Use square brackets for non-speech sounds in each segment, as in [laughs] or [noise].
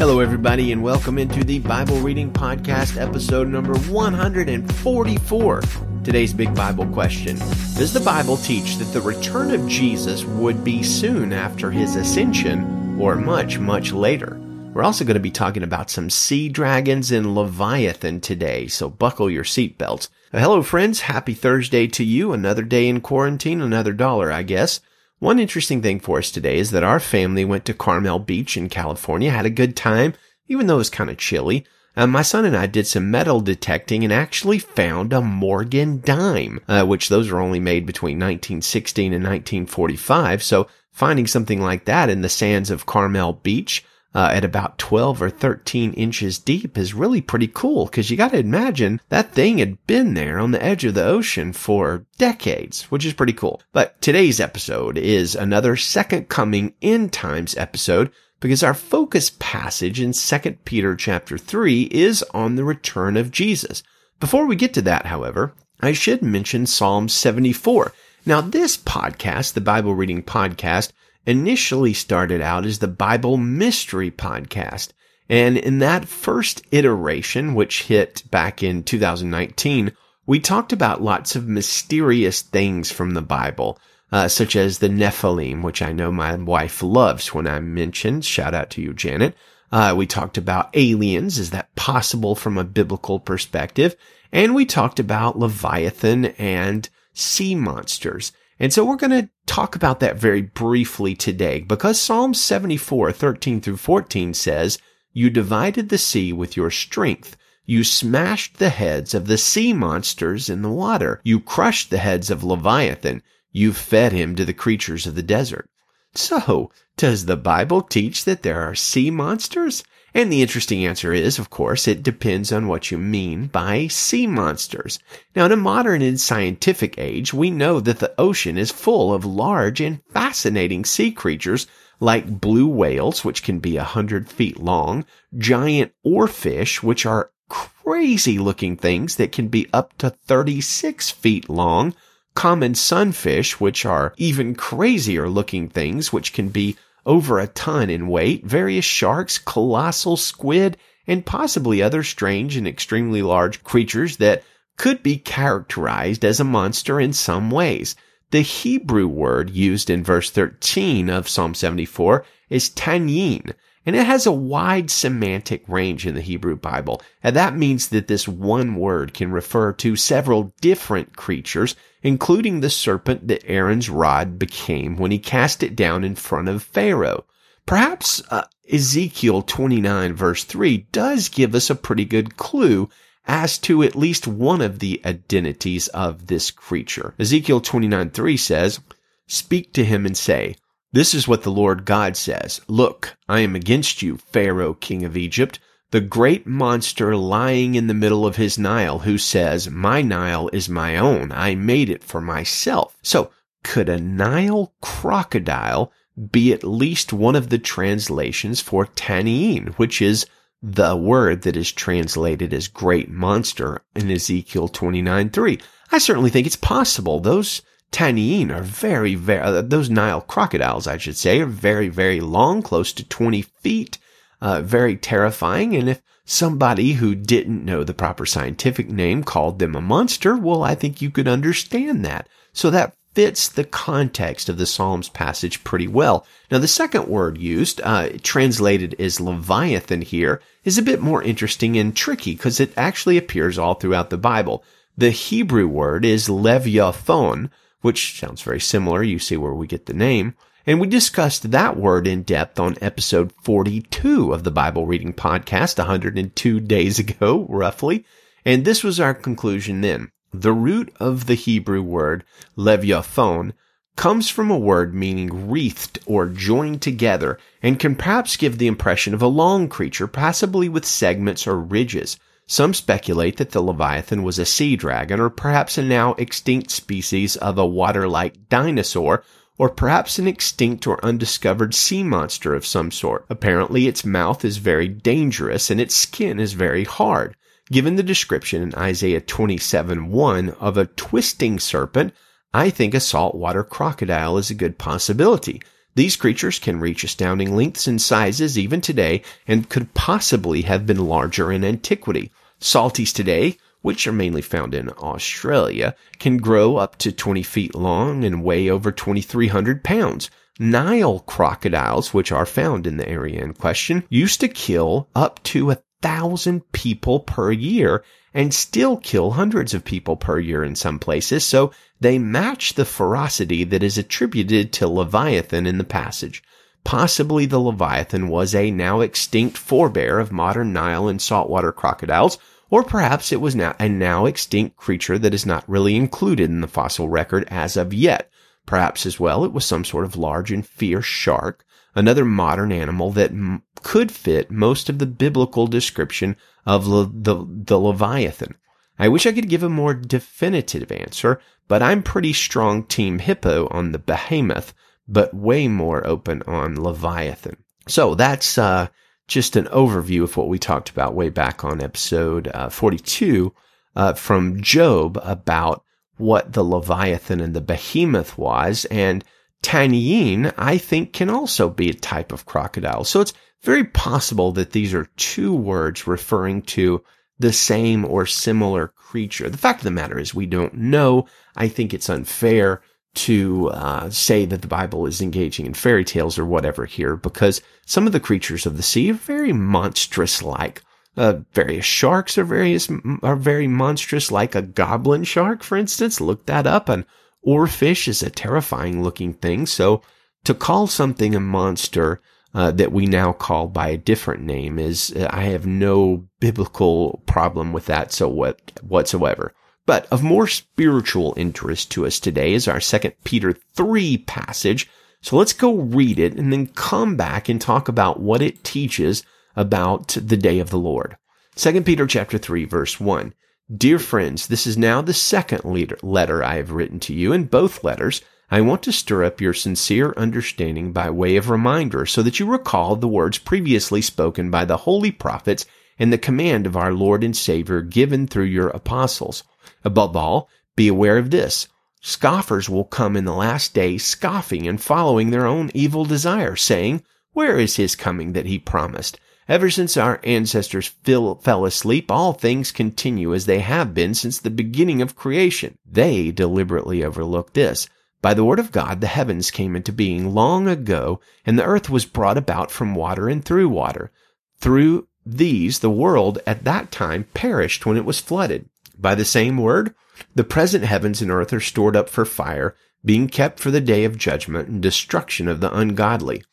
Hello, everybody, and welcome into the Bible Reading Podcast, episode number 144. Today's big Bible question Does the Bible teach that the return of Jesus would be soon after his ascension or much, much later? We're also going to be talking about some sea dragons and Leviathan today, so buckle your seatbelts. Hello, friends. Happy Thursday to you. Another day in quarantine, another dollar, I guess. One interesting thing for us today is that our family went to Carmel Beach in California, had a good time, even though it was kind of chilly. Uh, my son and I did some metal detecting and actually found a Morgan dime, uh, which those are only made between 1916 and 1945. So finding something like that in the sands of Carmel Beach uh, at about 12 or 13 inches deep is really pretty cool because you got to imagine that thing had been there on the edge of the ocean for decades, which is pretty cool. But today's episode is another second coming end times episode because our focus passage in 2 Peter chapter 3 is on the return of Jesus. Before we get to that, however, I should mention Psalm 74. Now, this podcast, the Bible reading podcast, initially started out as the Bible Mystery Podcast. And in that first iteration, which hit back in 2019, we talked about lots of mysterious things from the Bible, uh, such as the Nephilim, which I know my wife loves when I mentioned. Shout out to you, Janet. Uh, we talked about aliens. Is that possible from a biblical perspective? And we talked about Leviathan and sea monsters. And so we're going to talk about that very briefly today because Psalm 74, 13 through 14 says, You divided the sea with your strength. You smashed the heads of the sea monsters in the water. You crushed the heads of Leviathan. You fed him to the creatures of the desert. So, does the Bible teach that there are sea monsters? And the interesting answer is, of course, it depends on what you mean by sea monsters. Now, in a modern and scientific age, we know that the ocean is full of large and fascinating sea creatures like blue whales, which can be a hundred feet long, giant oarfish, which are crazy looking things that can be up to 36 feet long, common sunfish, which are even crazier looking things, which can be over a ton in weight, various sharks, colossal squid, and possibly other strange and extremely large creatures that could be characterized as a monster in some ways. The Hebrew word used in verse 13 of Psalm 74 is tanyin, and it has a wide semantic range in the Hebrew Bible. And that means that this one word can refer to several different creatures, including the serpent that Aaron's rod became when he cast it down in front of Pharaoh. Perhaps uh, Ezekiel 29 verse 3 does give us a pretty good clue as to at least one of the identities of this creature. Ezekiel 29 3 says, Speak to him and say, this is what the Lord God says. Look, I am against you, Pharaoh, king of Egypt, the great monster lying in the middle of his Nile who says, my Nile is my own. I made it for myself. So could a Nile crocodile be at least one of the translations for Taniin, which is the word that is translated as great monster in Ezekiel 29 3. I certainly think it's possible. Those Taniin are very, very, uh, those Nile crocodiles, I should say, are very, very long, close to 20 feet, uh, very terrifying. And if somebody who didn't know the proper scientific name called them a monster, well, I think you could understand that. So that fits the context of the Psalms passage pretty well. Now, the second word used, uh, translated as Leviathan here, is a bit more interesting and tricky because it actually appears all throughout the Bible. The Hebrew word is Leviathan, which sounds very similar. You see where we get the name. And we discussed that word in depth on episode 42 of the Bible Reading Podcast, 102 days [laughs] ago, roughly. And this was our conclusion then. The root of the Hebrew word leviathan comes from a word meaning wreathed or joined together and can perhaps give the impression of a long creature, possibly with segments or ridges. Some speculate that the Leviathan was a sea dragon or perhaps a now extinct species of a water-like dinosaur or perhaps an extinct or undiscovered sea monster of some sort. Apparently its mouth is very dangerous and its skin is very hard. Given the description in Isaiah 27:1 of a twisting serpent, I think a saltwater crocodile is a good possibility. These creatures can reach astounding lengths and sizes even today and could possibly have been larger in antiquity. Salties today, which are mainly found in Australia, can grow up to 20 feet long and weigh over 2,300 pounds. Nile crocodiles, which are found in the area in question, used to kill up to a thousand people per year and still kill hundreds of people per year in some places. So they match the ferocity that is attributed to Leviathan in the passage. Possibly the Leviathan was a now extinct forebear of modern Nile and saltwater crocodiles, or perhaps it was now a now extinct creature that is not really included in the fossil record as of yet. Perhaps as well it was some sort of large and fierce shark, another modern animal that m- could fit most of the biblical description of le- the, the Leviathan. I wish I could give a more definitive answer, but I'm pretty strong team hippo on the behemoth, but way more open on Leviathan. So that's, uh, just an overview of what we talked about way back on episode uh, 42 uh, from Job about what the Leviathan and the Behemoth was. And Tanyin, I think, can also be a type of crocodile. So it's very possible that these are two words referring to the same or similar creature. The fact of the matter is we don't know. I think it's unfair to uh, say that the Bible is engaging in fairy tales or whatever here, because some of the creatures of the sea are very monstrous-like. Uh, various sharks are various are very monstrous, like a goblin shark, for instance. Look that up. An oarfish is a terrifying-looking thing. So to call something a monster uh, that we now call by a different name is I have no biblical problem with that so what whatsoever. But of more spiritual interest to us today is our second Peter 3 passage. So let's go read it and then come back and talk about what it teaches about the day of the Lord. 2 Peter chapter 3 verse 1. Dear friends, this is now the second letter I have written to you. In both letters, I want to stir up your sincere understanding by way of reminder so that you recall the words previously spoken by the holy prophets and the command of our Lord and Savior given through your apostles. Above all, be aware of this. Scoffers will come in the last day scoffing and following their own evil desire, saying, Where is his coming that he promised? Ever since our ancestors fell asleep, all things continue as they have been since the beginning of creation. They deliberately overlook this. By the word of God, the heavens came into being long ago, and the earth was brought about from water and through water. Through these, the world at that time perished when it was flooded. By the same word, the present heavens and earth are stored up for fire, being kept for the day of judgment and destruction of the ungodly.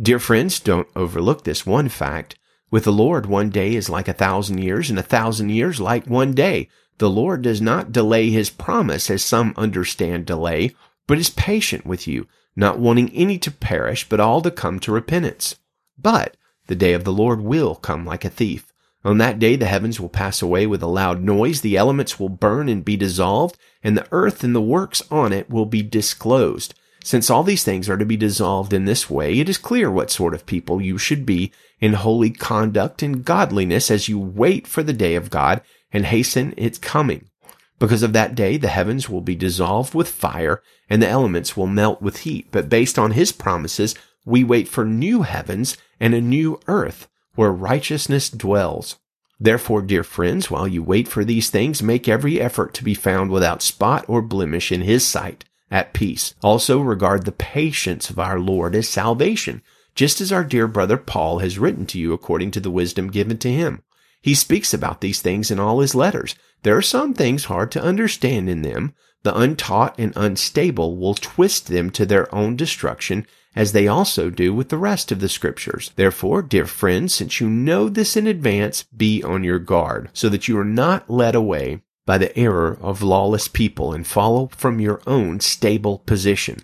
Dear friends, don't overlook this one fact. With the Lord, one day is like a thousand years, and a thousand years like one day. The Lord does not delay his promise, as some understand delay, but is patient with you, not wanting any to perish, but all to come to repentance. But the day of the Lord will come like a thief. On that day the heavens will pass away with a loud noise, the elements will burn and be dissolved, and the earth and the works on it will be disclosed. Since all these things are to be dissolved in this way, it is clear what sort of people you should be in holy conduct and godliness as you wait for the day of God and hasten its coming. Because of that day, the heavens will be dissolved with fire and the elements will melt with heat. But based on his promises, we wait for new heavens and a new earth where righteousness dwells. Therefore, dear friends, while you wait for these things, make every effort to be found without spot or blemish in his sight, at peace. Also regard the patience of our Lord as salvation, just as our dear brother Paul has written to you according to the wisdom given to him. He speaks about these things in all his letters. There are some things hard to understand in them. The untaught and unstable will twist them to their own destruction as they also do with the rest of the scriptures. Therefore, dear friends, since you know this in advance, be on your guard, so that you are not led away by the error of lawless people and follow from your own stable position,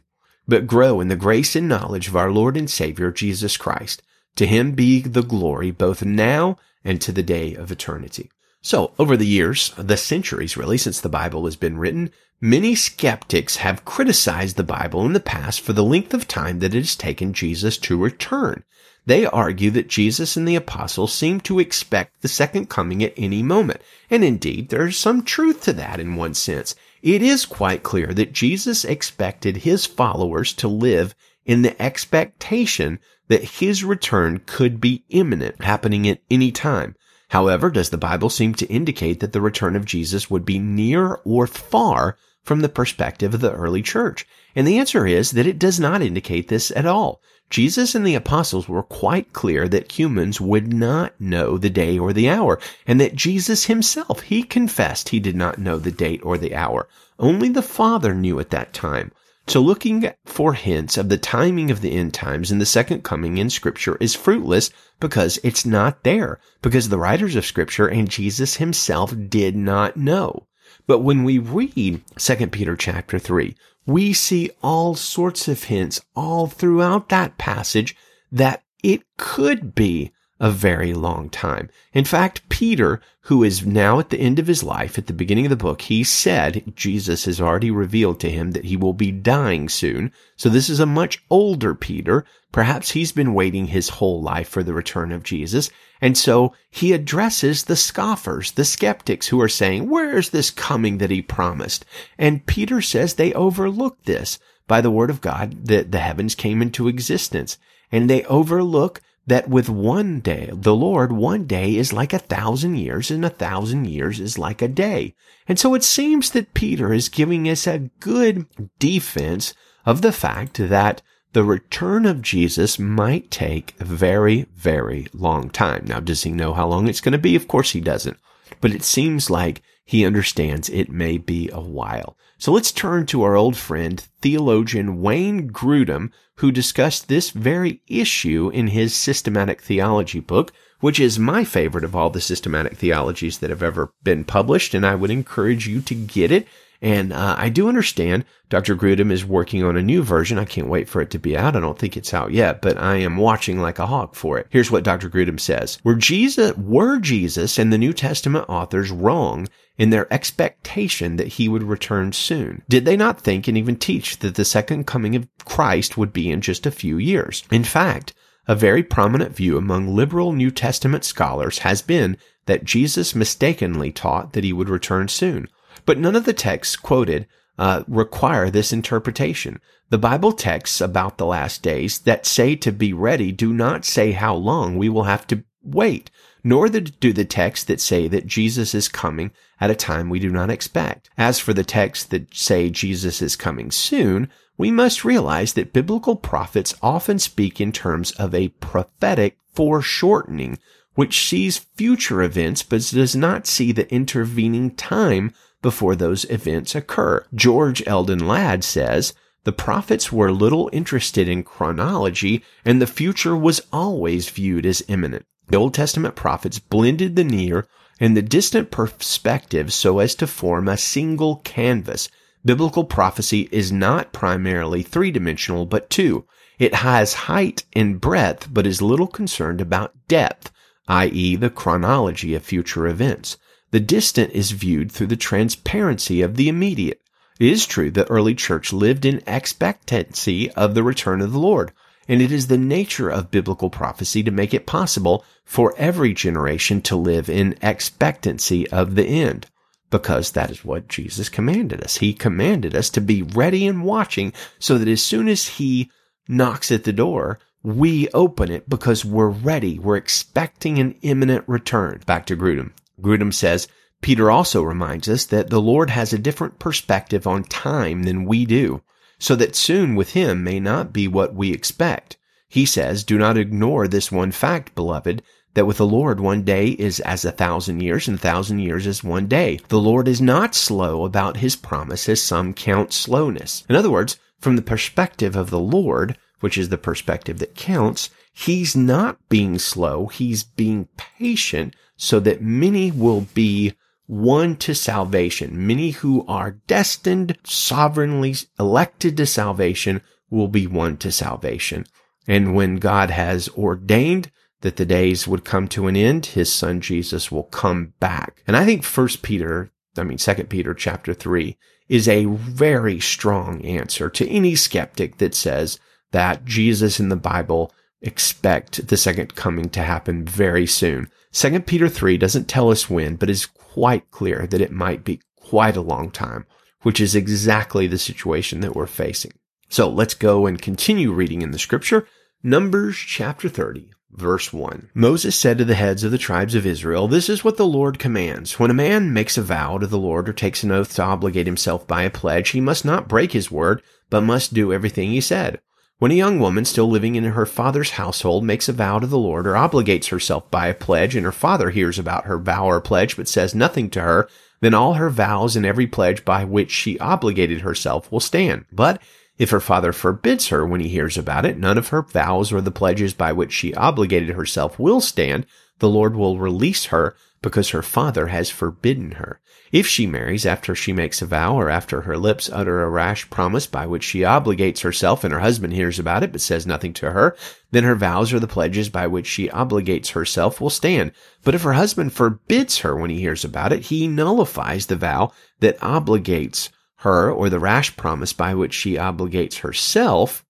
but grow in the grace and knowledge of our Lord and Savior Jesus Christ. To him be the glory both now and to the day of eternity. So, over the years, the centuries really, since the Bible has been written, Many skeptics have criticized the Bible in the past for the length of time that it has taken Jesus to return. They argue that Jesus and the apostles seem to expect the second coming at any moment. And indeed, there is some truth to that in one sense. It is quite clear that Jesus expected his followers to live in the expectation that his return could be imminent, happening at any time. However, does the Bible seem to indicate that the return of Jesus would be near or far from the perspective of the early church? And the answer is that it does not indicate this at all. Jesus and the apostles were quite clear that humans would not know the day or the hour, and that Jesus himself, he confessed he did not know the date or the hour. Only the Father knew at that time. So looking for hints of the timing of the end times and the second coming in scripture is fruitless because it's not there, because the writers of scripture and Jesus himself did not know. But when we read 2 Peter chapter 3, we see all sorts of hints all throughout that passage that it could be a very long time. In fact, Peter, who is now at the end of his life, at the beginning of the book, he said Jesus has already revealed to him that he will be dying soon. So this is a much older Peter. Perhaps he's been waiting his whole life for the return of Jesus. And so he addresses the scoffers, the skeptics who are saying, where is this coming that he promised? And Peter says they overlook this by the word of God that the heavens came into existence. And they overlook that with one day, the Lord, one day is like a thousand years and a thousand years is like a day. And so it seems that Peter is giving us a good defense of the fact that the return of Jesus might take a very, very long time. Now, does he know how long it's going to be? Of course he doesn't. But it seems like he understands it may be a while. So let's turn to our old friend, theologian Wayne Grudem, who discussed this very issue in his systematic theology book, which is my favorite of all the systematic theologies that have ever been published. And I would encourage you to get it. And uh, I do understand Dr. Grudem is working on a new version. I can't wait for it to be out. I don't think it's out yet, but I am watching like a hawk for it. Here's what Dr. Grudem says. Were Jesus, were Jesus and the New Testament authors wrong in their expectation that he would return soon? Did they not think and even teach that the second coming of Christ would be in just a few years? In fact, a very prominent view among liberal New Testament scholars has been that Jesus mistakenly taught that he would return soon. But none of the texts quoted uh, require this interpretation. The Bible texts about the last days that say to be ready do not say how long we will have to wait, nor do the texts that say that Jesus is coming at a time we do not expect. As for the texts that say Jesus is coming soon, we must realize that biblical prophets often speak in terms of a prophetic foreshortening, which sees future events but does not see the intervening time before those events occur. George Eldon Ladd says, the prophets were little interested in chronology and the future was always viewed as imminent. The Old Testament prophets blended the near and the distant perspectives so as to form a single canvas. Biblical prophecy is not primarily three dimensional, but two. It has height and breadth, but is little concerned about depth, i.e. the chronology of future events. The distant is viewed through the transparency of the immediate. It is true that early church lived in expectancy of the return of the Lord, and it is the nature of biblical prophecy to make it possible for every generation to live in expectancy of the end, because that is what Jesus commanded us. He commanded us to be ready and watching so that as soon as he knocks at the door, we open it because we're ready. We're expecting an imminent return. Back to Grudem. Grudem says, Peter also reminds us that the Lord has a different perspective on time than we do, so that soon with him may not be what we expect. He says, do not ignore this one fact, beloved, that with the Lord one day is as a thousand years and a thousand years as one day. The Lord is not slow about his promise as some count slowness. In other words, from the perspective of the Lord, which is the perspective that counts, he's not being slow. He's being patient so that many will be won to salvation. Many who are destined, sovereignly elected to salvation will be won to salvation. And when God has ordained that the days would come to an end, his son Jesus will come back. And I think first Peter, I mean, second Peter chapter three is a very strong answer to any skeptic that says that Jesus in the Bible expect the second coming to happen very soon. 2 Peter 3 doesn't tell us when, but is quite clear that it might be quite a long time, which is exactly the situation that we're facing. So let's go and continue reading in the scripture. Numbers chapter 30, verse 1. Moses said to the heads of the tribes of Israel, This is what the Lord commands. When a man makes a vow to the Lord or takes an oath to obligate himself by a pledge, he must not break his word, but must do everything he said. When a young woman still living in her father's household makes a vow to the Lord or obligates herself by a pledge and her father hears about her vow or pledge but says nothing to her, then all her vows and every pledge by which she obligated herself will stand. But if her father forbids her when he hears about it, none of her vows or the pledges by which she obligated herself will stand. The Lord will release her because her father has forbidden her. If she marries after she makes a vow or after her lips utter a rash promise by which she obligates herself and her husband hears about it but says nothing to her, then her vows or the pledges by which she obligates herself will stand. But if her husband forbids her when he hears about it, he nullifies the vow that obligates her or the rash promise by which she obligates herself,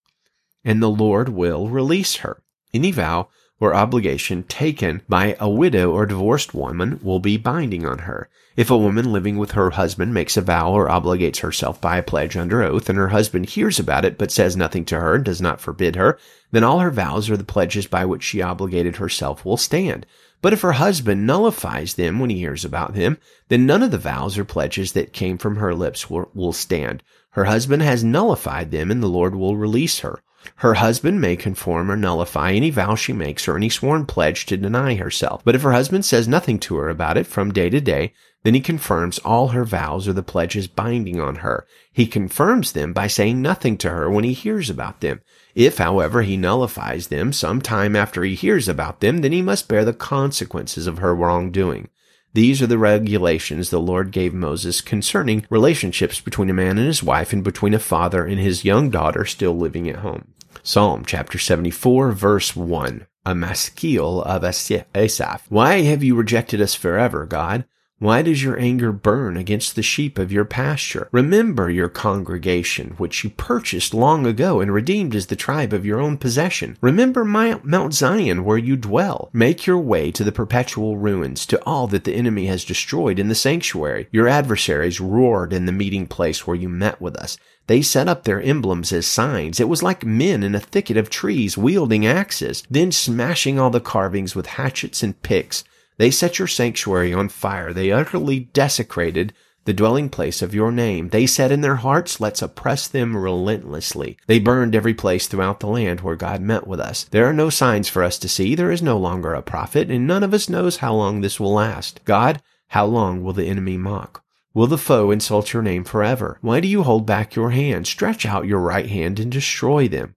and the Lord will release her. Any vow or obligation taken by a widow or divorced woman will be binding on her. If a woman living with her husband makes a vow or obligates herself by a pledge under oath, and her husband hears about it but says nothing to her and does not forbid her, then all her vows or the pledges by which she obligated herself will stand. But if her husband nullifies them when he hears about them, then none of the vows or pledges that came from her lips will, stand. Her husband has nullified them, and the Lord will release her. Her husband may conform or nullify any vow she makes or any sworn pledge to deny herself. But if her husband says nothing to her about it from day to day, then he confirms all her vows or the pledges binding on her. He confirms them by saying nothing to her when he hears about them. If, however, he nullifies them some time after he hears about them, then he must bear the consequences of her wrongdoing. These are the regulations the Lord gave Moses concerning relationships between a man and his wife and between a father and his young daughter still living at home. Psalm chapter 74 verse 1. A maskil of Asaph. Why have you rejected us forever, God? Why does your anger burn against the sheep of your pasture? Remember your congregation, which you purchased long ago and redeemed as the tribe of your own possession. Remember Mount Zion, where you dwell. Make your way to the perpetual ruins, to all that the enemy has destroyed in the sanctuary. Your adversaries roared in the meeting place where you met with us. They set up their emblems as signs. It was like men in a thicket of trees wielding axes, then smashing all the carvings with hatchets and picks. They set your sanctuary on fire. They utterly desecrated the dwelling place of your name. They said in their hearts, let's oppress them relentlessly. They burned every place throughout the land where God met with us. There are no signs for us to see. There is no longer a prophet, and none of us knows how long this will last. God, how long will the enemy mock? Will the foe insult your name forever? Why do you hold back your hand? Stretch out your right hand and destroy them.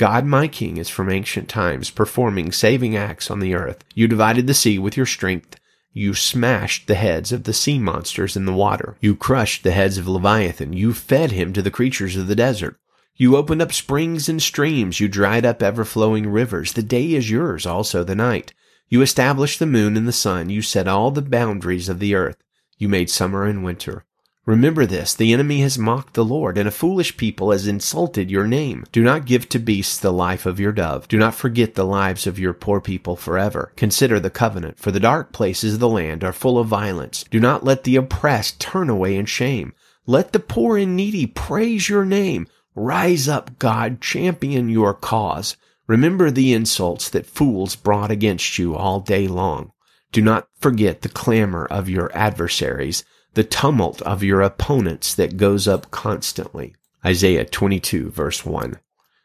God, my King, is from ancient times, performing saving acts on the earth. You divided the sea with your strength. You smashed the heads of the sea monsters in the water. You crushed the heads of Leviathan. You fed him to the creatures of the desert. You opened up springs and streams. You dried up ever flowing rivers. The day is yours, also the night. You established the moon and the sun. You set all the boundaries of the earth. You made summer and winter. Remember this, the enemy has mocked the Lord, and a foolish people has insulted your name. Do not give to beasts the life of your dove. Do not forget the lives of your poor people forever. Consider the covenant, for the dark places of the land are full of violence. Do not let the oppressed turn away in shame. Let the poor and needy praise your name. Rise up, God, champion your cause. Remember the insults that fools brought against you all day long. Do not forget the clamor of your adversaries the tumult of your opponents that goes up constantly. Isaiah 22 verse 1.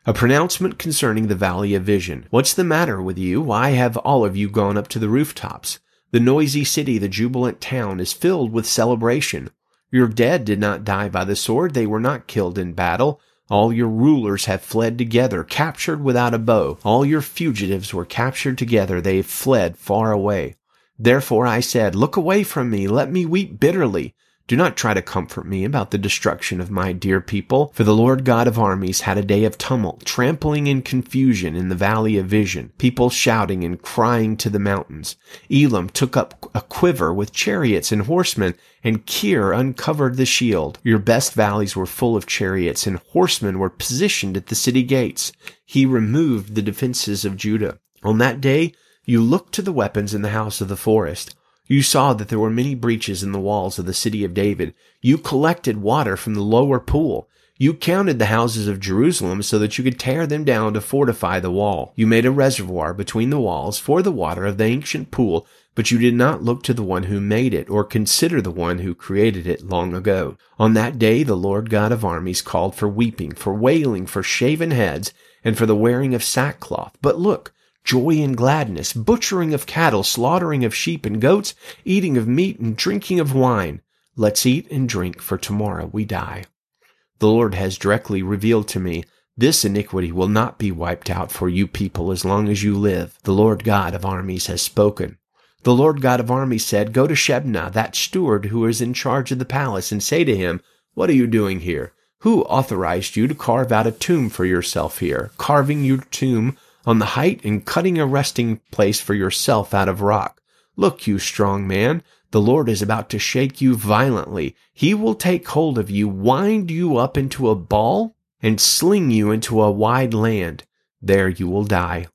A pronouncement concerning the valley of vision. What's the matter with you? Why have all of you gone up to the rooftops? The noisy city, the jubilant town is filled with celebration. Your dead did not die by the sword. They were not killed in battle. All your rulers have fled together, captured without a bow. All your fugitives were captured together. They fled far away. Therefore I said, Look away from me, let me weep bitterly. Do not try to comfort me about the destruction of my dear people, for the Lord God of armies had a day of tumult, trampling and confusion in the valley of vision, people shouting and crying to the mountains. Elam took up a quiver with chariots and horsemen, and Kir uncovered the shield. Your best valleys were full of chariots, and horsemen were positioned at the city gates. He removed the defenses of Judah. On that day, you looked to the weapons in the house of the forest. You saw that there were many breaches in the walls of the city of David. You collected water from the lower pool. You counted the houses of Jerusalem so that you could tear them down to fortify the wall. You made a reservoir between the walls for the water of the ancient pool, but you did not look to the one who made it or consider the one who created it long ago. On that day the Lord God of armies called for weeping, for wailing, for shaven heads, and for the wearing of sackcloth. But look, joy and gladness, butchering of cattle, slaughtering of sheep and goats, eating of meat and drinking of wine. Let's eat and drink, for tomorrow we die. The Lord has directly revealed to me, this iniquity will not be wiped out for you people as long as you live. The Lord God of armies has spoken. The Lord God of armies said, Go to Shebna, that steward who is in charge of the palace, and say to him, What are you doing here? Who authorized you to carve out a tomb for yourself here, carving your tomb on the height and cutting a resting place for yourself out of rock? Look, you strong man, the Lord is about to shake you violently. He will take hold of you, wind you up into a ball, and sling you into a wide land. There you will die.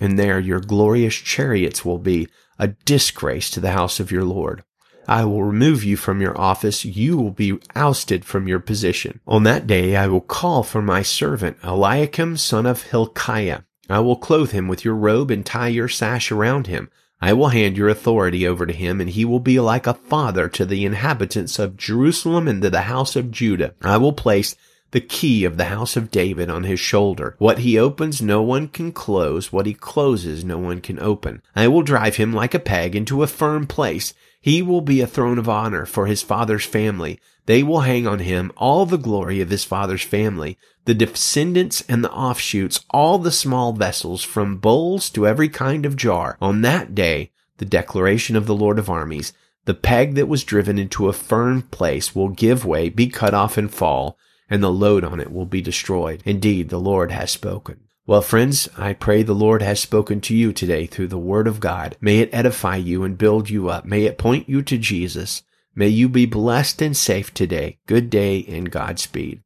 And there your glorious chariots will be, a disgrace to the house of your Lord. I will remove you from your office. You will be ousted from your position. On that day I will call for my servant Eliakim son of Hilkiah. I will clothe him with your robe and tie your sash around him. I will hand your authority over to him, and he will be like a father to the inhabitants of Jerusalem and to the house of Judah. I will place the key of the house of David on his shoulder. What he opens, no one can close. What he closes, no one can open. I will drive him like a peg into a firm place. He will be a throne of honor for his father's family. They will hang on him all the glory of his father's family, the descendants and the offshoots, all the small vessels, from bowls to every kind of jar. On that day, the declaration of the Lord of armies, the peg that was driven into a firm place will give way, be cut off and fall, and the load on it will be destroyed. Indeed, the Lord has spoken. Well, friends, I pray the Lord has spoken to you today through the Word of God. May it edify you and build you up. May it point you to Jesus. May you be blessed and safe today. Good day and Godspeed.